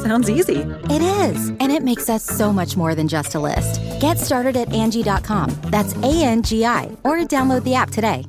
Sounds easy. It is, and it makes us so much more than just a list. Get started at Angi.com. That's A N G I, or download the app today.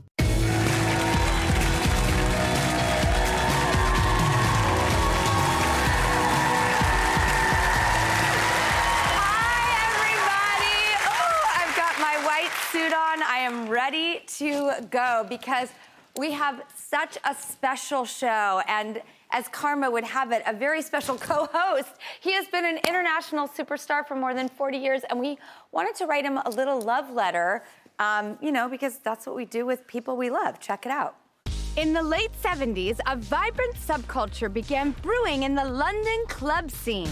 Hi, everybody. Oh, I've got my white suit on. I am ready to go because we have such a special show. And as Karma would have it, a very special co host. He has been an international superstar for more than 40 years, and we wanted to write him a little love letter, um, you know, because that's what we do with people we love. Check it out. In the late 70s, a vibrant subculture began brewing in the London club scene.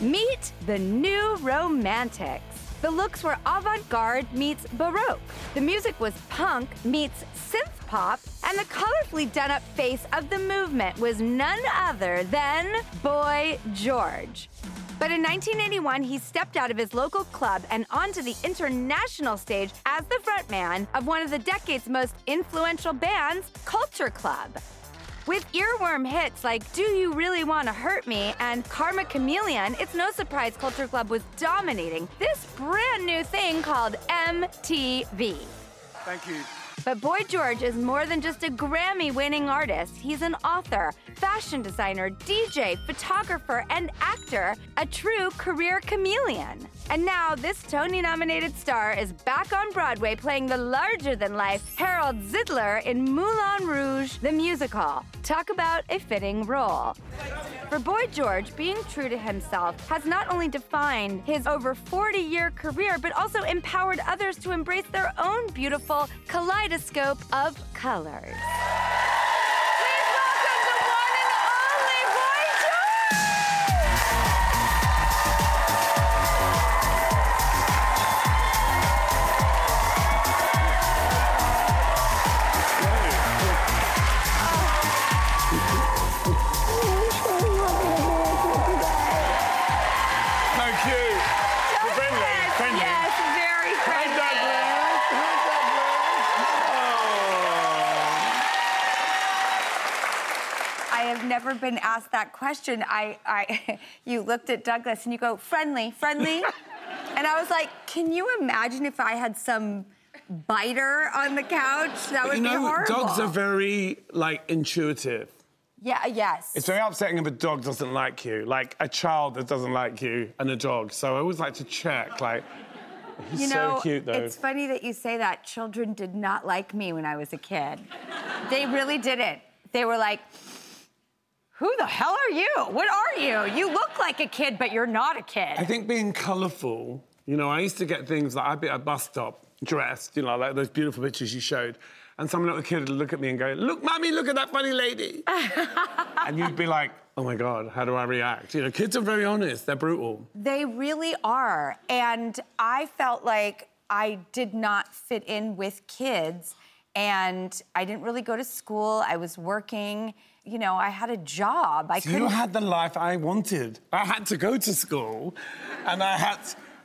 Meet the new romantics. The looks were avant garde meets baroque. The music was punk meets synth pop, and the colorfully done up face of the movement was none other than Boy George. But in 1981, he stepped out of his local club and onto the international stage as the frontman of one of the decade's most influential bands, Culture Club. With earworm hits like Do You Really Want to Hurt Me and Karma Chameleon, it's no surprise Culture Club was dominating this brand new thing called MTV. Thank you. But Boy George is more than just a Grammy winning artist. He's an author, fashion designer, DJ, photographer, and actor, a true career chameleon. And now, this Tony nominated star is back on Broadway playing the larger than life Harold Zidler in Moulin Rouge, the musical. Talk about a fitting role. For Boy George, being true to himself has not only defined his over 40 year career, but also empowered others to embrace their own beautiful kaleidoscope of colors. Asked that question. I, I, you looked at Douglas and you go, friendly, friendly. and I was like, can you imagine if I had some biter on the couch? That would You be know, horrible. dogs are very, like, intuitive. Yeah, yes. It's very upsetting if a dog doesn't like you, like a child that doesn't like you and a dog. So I always like to check, like, he's you know, so cute though. it's funny that you say that. Children did not like me when I was a kid. they really didn't. They were like, who the hell are you? What are you? You look like a kid, but you're not a kid. I think being colourful, you know, I used to get things like I'd be at a bus stop dressed, you know, like those beautiful pictures you showed, and some little kid would look at me and go, Look, mommy, look at that funny lady. and you'd be like, Oh my God, how do I react? You know, kids are very honest, they're brutal. They really are. And I felt like I did not fit in with kids. And I didn't really go to school. I was working. You know, I had a job. I So couldn't. you had the life I wanted. I had to go to school, and I had,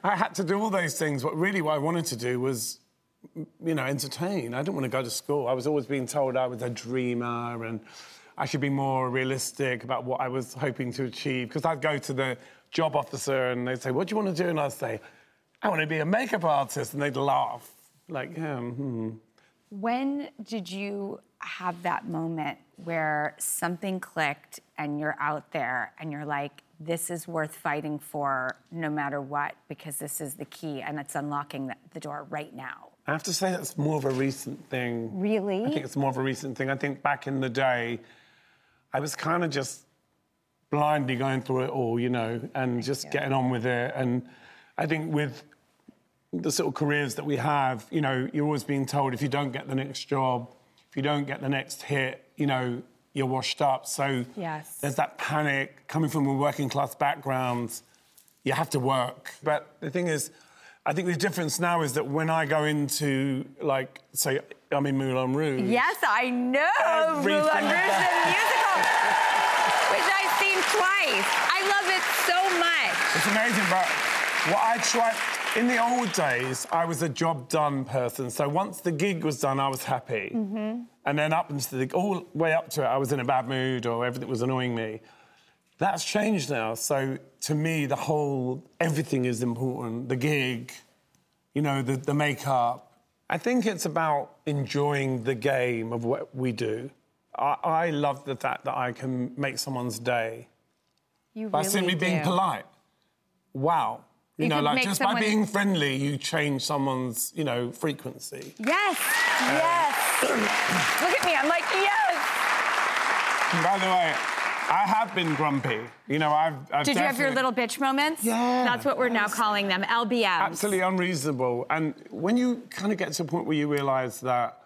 I had to do all those things. But really, what I wanted to do was, you know, entertain. I didn't want to go to school. I was always being told I was a dreamer, and I should be more realistic about what I was hoping to achieve. Because I'd go to the job officer and they'd say, What do you want to do? And I'd say, I want to be a makeup artist. And they'd laugh. Like, yeah, hmm. When did you have that moment where something clicked and you're out there and you're like, this is worth fighting for no matter what because this is the key and it's unlocking the, the door right now? I have to say that's more of a recent thing. Really? I think it's more of a recent thing. I think back in the day, I was kind of just blindly going through it all, you know, and just getting on with it. And I think with the sort of careers that we have, you know, you're always being told if you don't get the next job, you don't get the next hit, you know, you're washed up. So Yes. there's that panic coming from a working class background. You have to work. But the thing is, I think the difference now is that when I go into, like, say, I'm in Moulin Rouge. Yes, I know. Moulin Rouge the musical, which I've seen twice. I love it so much. It's amazing, but what I tried in the old days, I was a job done person. So once the gig was done, I was happy. Mm-hmm. And then up until the all the way up to it, I was in a bad mood or everything was annoying me. That's changed now. So to me, the whole everything is important. The gig, you know, the, the makeup. I think it's about enjoying the game of what we do. I, I love the fact that I can make someone's day You by really simply being polite. Wow. You, You know, like just someone- by being friendly, you change someone's, you know, frequency. Yes, um, yes. Look at me, I'm like, yes. By the way, I have been grumpy. You know, I've. I've Did you have your little bitch moments? Yeah. That's what we're now calling them, LBMs. Absolutely unreasonable. And when you kind of get to a point where you realise that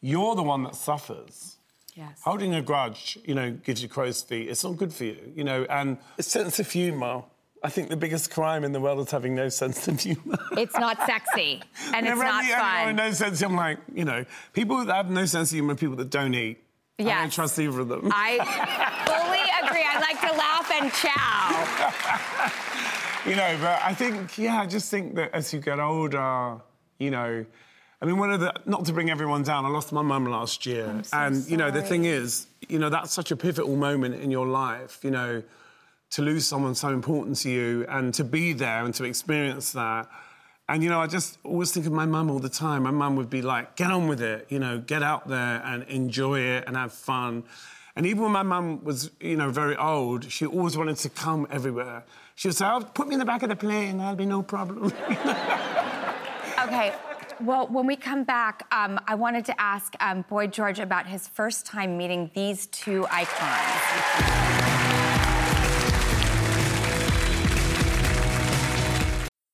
you're the one that suffers. Yes. Holding a grudge, you know, gives you crow's feet. It's not good for you, you know. And a sense of humour. I think the biggest crime in the world is having no sense of humour. It's not sexy and it's not fun. with no sense. I'm like, you know, people that have no sense of humour, are people that don't eat. I don't trust either of them. I fully agree. I like to laugh and chow. you know, but I think, yeah, I just think that as you get older, you know, I mean, one of the, not to bring everyone down, I lost my mum last year. and, you know, the thing is, you know, that's such a pivotal moment in your life, you know, to lose someone so important to you and to be there and to experience that. And, you know, I just always think of my mum all the time. My mum would be like, get on with it, you know, get out there and enjoy it and have fun. And even when my mum was, you know, very old, she always wanted to come everywhere. She would say, oh, put me in the back of the plane, that'll be no problem. Okay. Well, when we come back, um, I wanted to ask um, George about his first time meeting these two icons.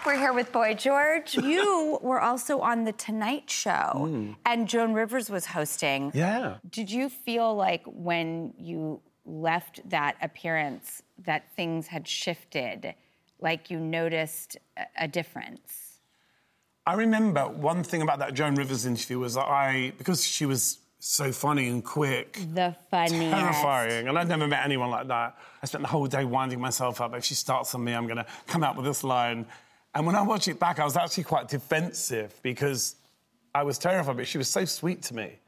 Back. We're here with Boy George. You were also on The Tonight Show, mm. and Joan Rivers was hosting. yeah. Did you feel like when you left that appearance that things had shifted, like you noticed a, a difference? I remember one thing about that Joan Rivers interview was that I, because she was so funny and quick, The funniest. terrifying, and I'd never met anyone like that. I spent the whole day winding myself up. If she starts on me, I'm going to come out with this line. And when I watched it back, I was actually quite defensive because I was terrified, but she was so sweet to me.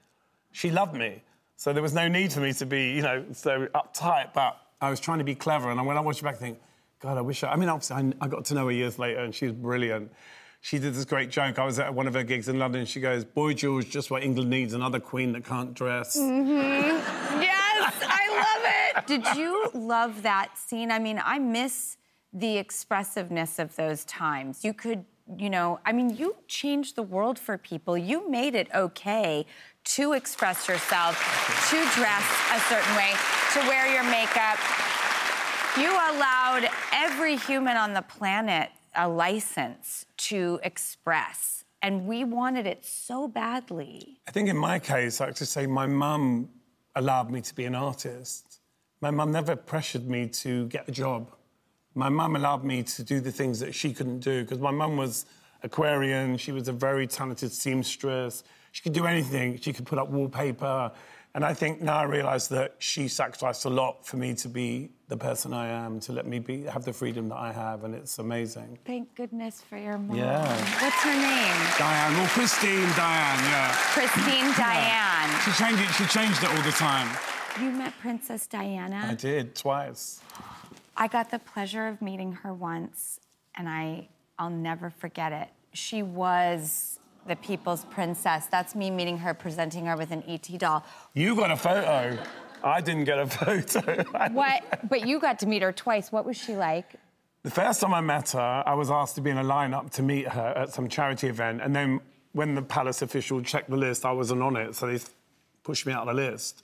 She loved me. So there was no need for me to be, you know, so uptight, but I was trying to be clever. And when I watch it back, I think, God, I wish I... I mean, obviously, I, I got to know her years later, and she was brilliant. She did this great joke. I was at one of her gigs in London. She goes, Boy George, just what England needs, another queen that can't dress. Mm-hmm. Yes, I love it. Did you love that scene? I mean, I miss the expressiveness of those times. You could, you know, I mean, you changed the world for people. You made it okay to express yourself, to dress a certain way, to wear your makeup. You allowed every human on the planet a license to express, and we wanted it so badly. I think in my case, I have to say my mum allowed me to be an artist. My mum never pressured me to get a job. My mum allowed me to do the things that she couldn't do because my mum was Aquarian. She was a very talented seamstress. She could do anything. She could put up wallpaper. And I think now I realise that she sacrificed a lot for me to be the person I am, to let me be, have the freedom that I have, and it's amazing. Thank goodness for your mom. Yeah. What's her name? Diane, well, Christine, Diane, yeah. Christine Diane. She changed it. She changed it all the time. You met Princess Diana. I did twice. I got the pleasure of meeting her once, and I I'll never forget it. She was the people's princess. That's me meeting her, presenting her with an ET doll. You got a photo. I didn't get a photo. What? but you got to meet her twice. What was she like? The first time I met her, I was asked to be in a lineup to meet her at some charity event. And then when the palace official checked the list, I wasn't on it. So they pushed me out of the list.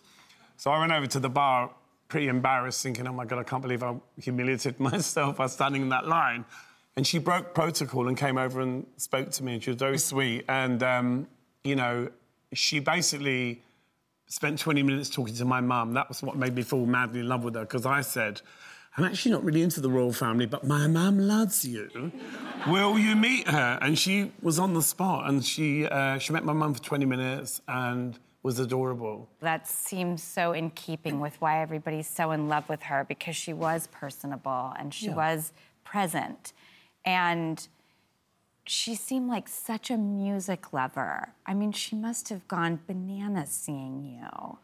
So I went over to the bar, pretty embarrassed, thinking, oh my God, I can't believe I humiliated myself by standing in that line. And she broke protocol and came over and spoke to me. And she was very sweet. And, um, you know, she basically spent 20 minutes talking to my mum. That was what made me fall madly in love with her, because I said, I'm actually not really into the royal family, but my mum loves you. Will you meet her? And she was on the spot, and she uh, she met my mum for 20 minutes and was adorable. That seems so in keeping with why everybody's so in love with her because she was personable and she Yeah. was present. And she seemed like such a music lover. I mean, she must have gone bananas seeing you.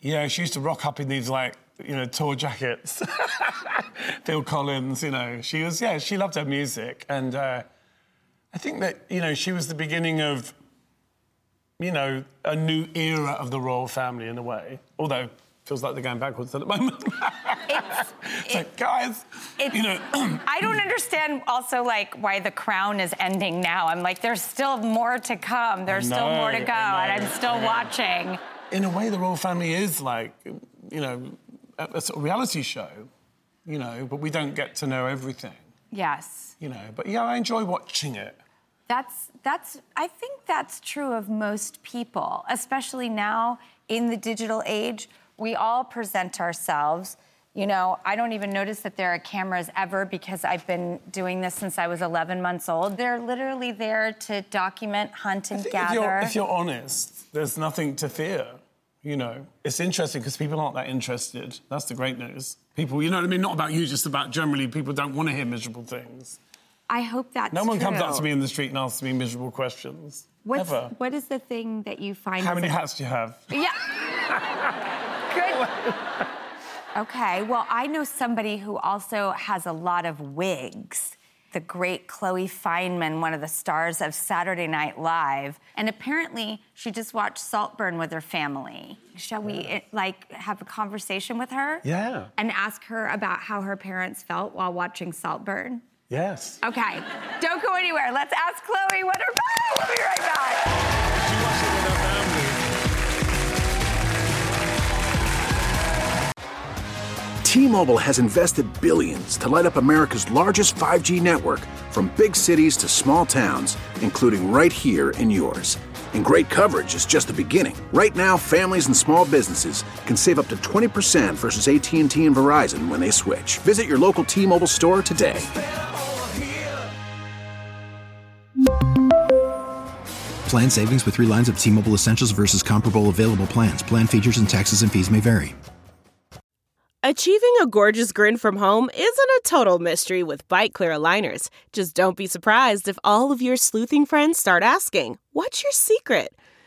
Yeah, she used to rock up in these like you know tour jackets. Phil Collins, you know, she was yeah, she loved her music, and uh, I think that you know she was the beginning of you know a new era of the royal family in a way. Although feels like they're going backwards at the moment. It's, it's like guys, it's, you know. I don't understand also like why the crown is ending now. I'm like, there's still more to come. There's still more to go, and I'm still watching. in a way, the royal family is like, you know, a, a sort of reality show, you know, but we don't get to know everything, Yes. you know. But yeah, I enjoy watching it. That's that's I think that's true of most people, especially now in the digital age. We all present ourselves. You know, I don't even notice that there are cameras ever because I've been doing this since I was 11 months old. They're literally there to document, hunt, and gather. If you're, if you're honest, there's nothing to fear. You know, it's interesting because people aren't that interested. That's the great news. People, you know what I mean? Not about you, just about generally people don't want to hear miserable things. I hope that's No one comes up to me in the street and asks me miserable questions. What's, Ever. What is the thing that you find? How many a- hats do you have? Yeah. Good. Okay, well, I know somebody who also has a lot of wigs. The great Chloe Fineman, one of the stars of Saturday Night Live. And apparently, she just watched Saltburn with her family. Shall we, like, have a conversation with her? Yeah. And ask her about how her parents felt while watching Saltburn? Yes. Okay, don't go anywhere. Let's ask Chloe what her. We'll be right back. T-Mobile has invested billions to light up America's largest 5G network from big cities to small towns, including right here in yours. And great coverage is just the beginning. Right now, families and small businesses can save up to 20% versus AT&T and Verizon when they switch. Visit your local T-Mobile store today. Plan savings with three lines of T Mobile Essentials versus comparable available plans. Plan features and taxes and fees may vary. Achieving a gorgeous grin from home isn't a total mystery with Byte Clear aligners. Just don't be surprised if all of your sleuthing friends start asking, What's your secret?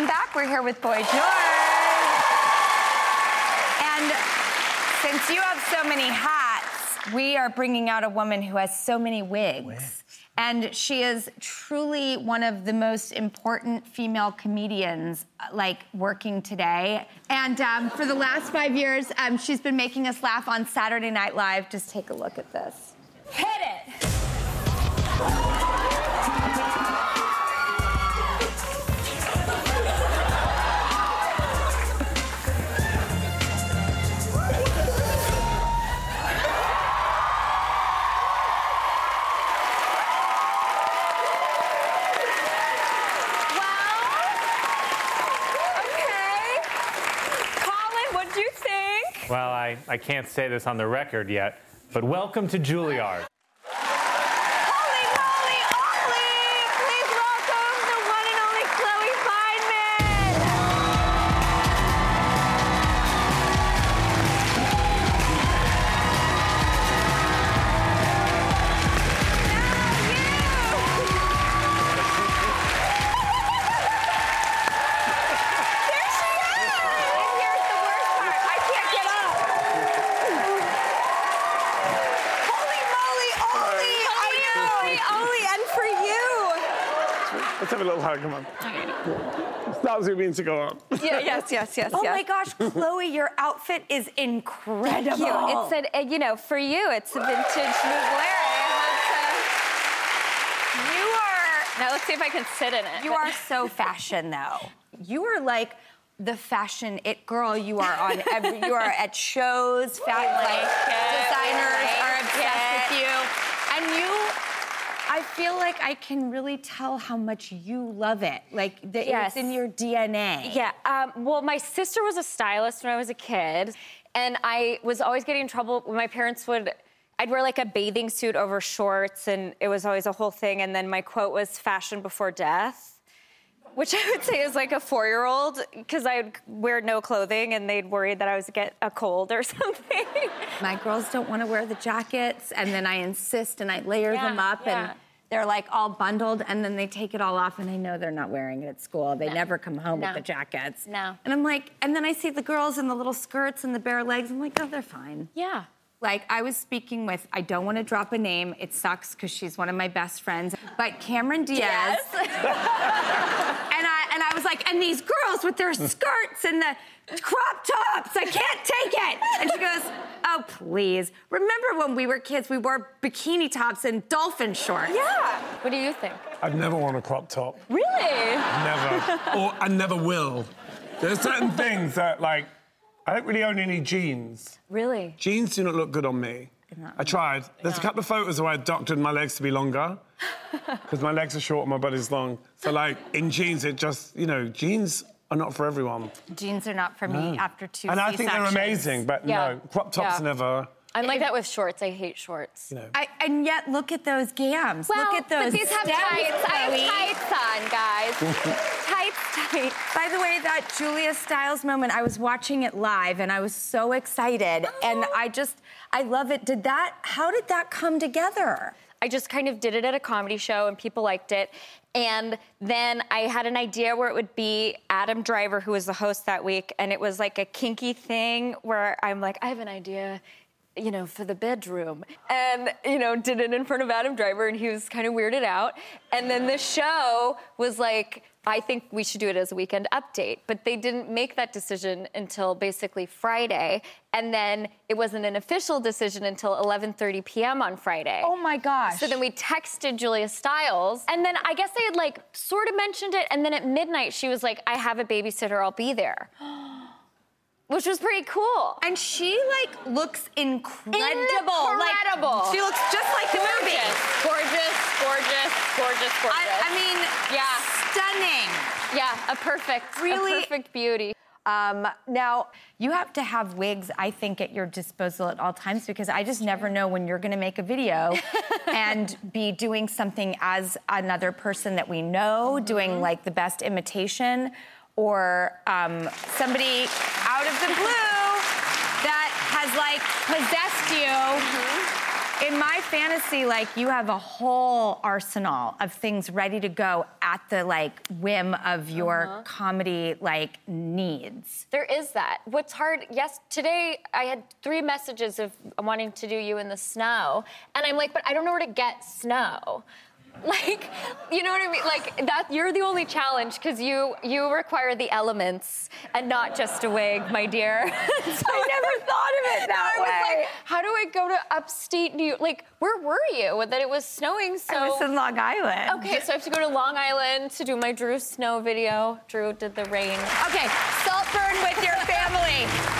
Welcome back. We're here with Boy George. And since you have so many hats, we are bringing out a woman who has so many wigs. And she is truly one of the most important female comedians, uh, like working today. And um, for the last five years, um, she's been making us laugh on Saturday Night Live. Just take a look at this. Hit it! I, can't say this on the record yet, but welcome to Juilliard. Start zooming to go up. Yeah, yes, yes, yes. Oh yes. my gosh, Chloe, your outfit is incredible. Thank you. It's an, uh, you know, for you, it's a vintage Mugler. You are. Now let's see if I can sit in it. You are so fashion, though. You are like the fashion it girl. You are on. Every, you are at shows. Fa- like designers are obsessed with you, and you. I feel like I can really tell how much you love it. Like the, Yes. it's in your DNA. Yeah. Um, well, my sister was a stylist when I was a kid, and I was always getting in trouble when my parents would. I'd wear like a bathing suit over shorts, and it was always a whole thing. And then my quote was "fashion before death," which I would say is like a four-year-old because I'd wear no clothing, and they'd worry that I was get a cold or something. My girls don't want to wear the jackets, and then I insist and I layer Yeah, them up, yeah. and they're like all bundled, and then they take it all off, and I know they're not wearing it at school. They No. never come home No. with the jackets. No. And I'm like, and then I see the girls in the little skirts and the bare legs. I'm like, oh, they're fine. yeah. Like I was speaking with, I don't want to drop a name. It sucks because she's one of my best friends, but Cameron Diaz. Yes. and I and I was like, and these girls with their skirts and the crop tops, I can't take it. And she goes, oh please. Remember when we were kids, we wore bikini tops and dolphin shorts. Yeah. What do you think? I've never worn a crop top. Really? Never. or I never will. There's certain things that, like, I don't really own any jeans. Really? Jeans do not look good on me. I tried. There's a couple of photos where I doctored my legs to be longer because my legs are short and my body's long. So, like, in jeans, it just, you know, jeans are not for everyone. Jeans are not for me after two And I think they're amazing, but Yeah. no, crop tops Yeah. never. I'm like that with shorts. I hate shorts. You know. I, and yet, look at those gams. Well, look at those but these have tights. I have tights on, guys. tights, tights. By the way, that Julia Stiles moment, I was watching it live and I was so excited. And oh. I just, I love it. Did that, how did that come together? I just kind of did it at a comedy show and people liked it. And then I had an idea where it would be Adam Driver, who was the host that week, and it was like a kinky thing where I'm like, I have an idea. You know, for the bedroom. And, you know, did it in front of Adam Driver and he was kind of weirded out. And then the show was like, I think we should do it as a weekend update. But they didn't make that decision until basically Friday. And then it wasn't an official decision until 11:30 p.m. on Friday. Oh my gosh. So then we texted Julia Stiles. And then I guess they had like sort of mentioned it. And then at midnight she was like, I have a babysitter, I'll be there. Which was pretty cool. And she like looks incredible. Incredible. Like, she looks just like the movie. Gorgeous, gorgeous, gorgeous, gorgeous. I, I mean, yeah, stunning. Yeah, a perfect, Really? a perfect beauty. Um, now, you have to have wigs, I think, at your disposal at all times because I just never know when you're going to make a video and be doing something as another person that we know, doing like the best imitation, or um, somebody out of the blue that has like possessed you. Mm-hmm. In my fantasy, like you have a whole arsenal of things ready to go at the like whim of your uh-huh. comedy like needs. There is that. What's hard, yes, today I had three messages of wanting to do you in the snow. And I'm like, but I don't know where to get snow. Like, you know what I mean? Like that you're the only challenge because you you require the elements and not just a wig, my dear. so I never thought of it that I was way. like, how do I go to upstate New York? Like, where were you? That it was snowing so I was in Long Island. Okay, so I have to go to Long Island to do my Drew Snow video. Drew did the rain. Okay, Saltburn with your family.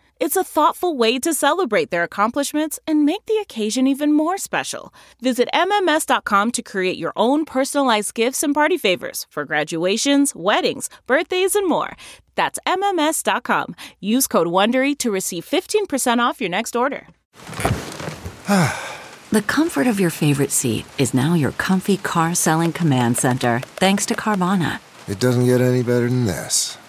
It's a thoughtful way to celebrate their accomplishments and make the occasion even more special. Visit MMS.com to create your own personalized gifts and party favors for graduations, weddings, birthdays, and more. That's MMS.com. Use code WONDERY to receive 15% off your next order. The comfort of your favorite seat is now your comfy car selling command center, thanks to Carvana. It doesn't get any better than this.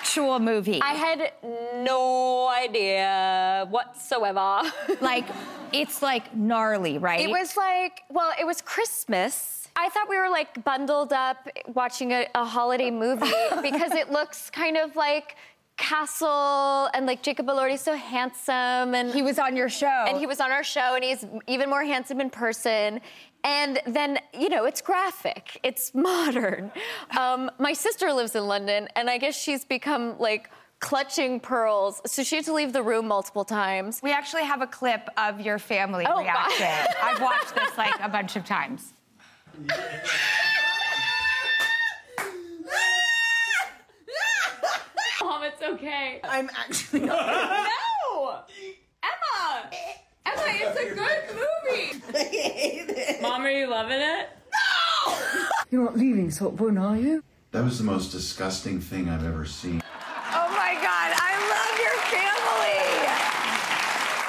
Sexual movie. I had no idea whatsoever. like, it's like gnarly, right? It was like, well, it was Christmas. I thought we were like bundled up watching a, a holiday movie because it looks kind of like Castle and like Jacob Elordi's so handsome and he was on your show. And he was on our show and he's even more handsome in person. And then, you know, it's graphic, it's modern. Um, my sister lives in London and I guess she's become like clutching pearls. So she had to leave the room multiple times. We actually have a clip of your family Oh, reaction. I've watched this like a bunch of times. Mom, it's okay. I'm actually no! Emma! Emma, it's a good movie. I hate it. Mom, are you loving it? No! You're not leaving Saltburn, are you? That was the most disgusting thing I've ever seen. Oh my God, I love your family.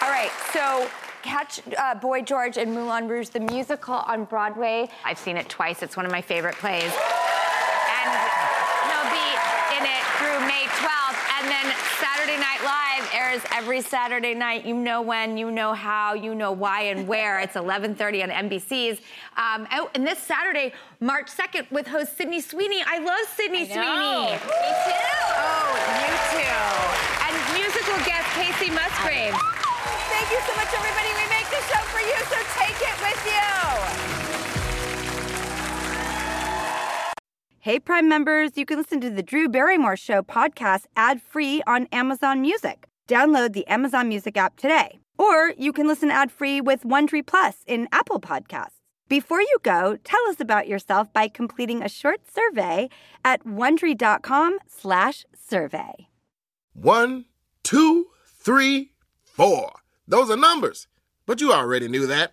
All right, so catch uh, Boy George and Moulin Rouge, the musical on Broadway. I've seen it twice, it's one of my favorite plays. And he'll be in it through May 12th. And then Saturday Night Airs every Saturday night. You know when, you know how, you know why and where. It's 11:30 on NBC's. Um, oh, and this Saturday, March 2nd, with host Sydney Sweeney. I love Sydney I. Sweeney. Me too. Oh, you too. And musical guest Kacey Musgrave. Thank you so much, everybody. We make the show for you, so take it with you. Hey, Prime members, you can listen to the Drew Barrymore Show podcast ad free on Amazon Music. Download the Amazon Music app today. Or you can listen ad free with Wondery Plus in Apple Podcasts. Before you go, tell us about yourself by completing a short survey at wondery.com/survey. One, two, three, four. Those are numbers, but you already knew that.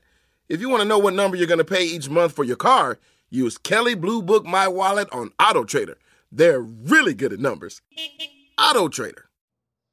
If you want to know what number you're going to pay each month for your car, use Kelley Blue Book My Wallet on Auto Trader. They're really good at numbers. Auto Trader.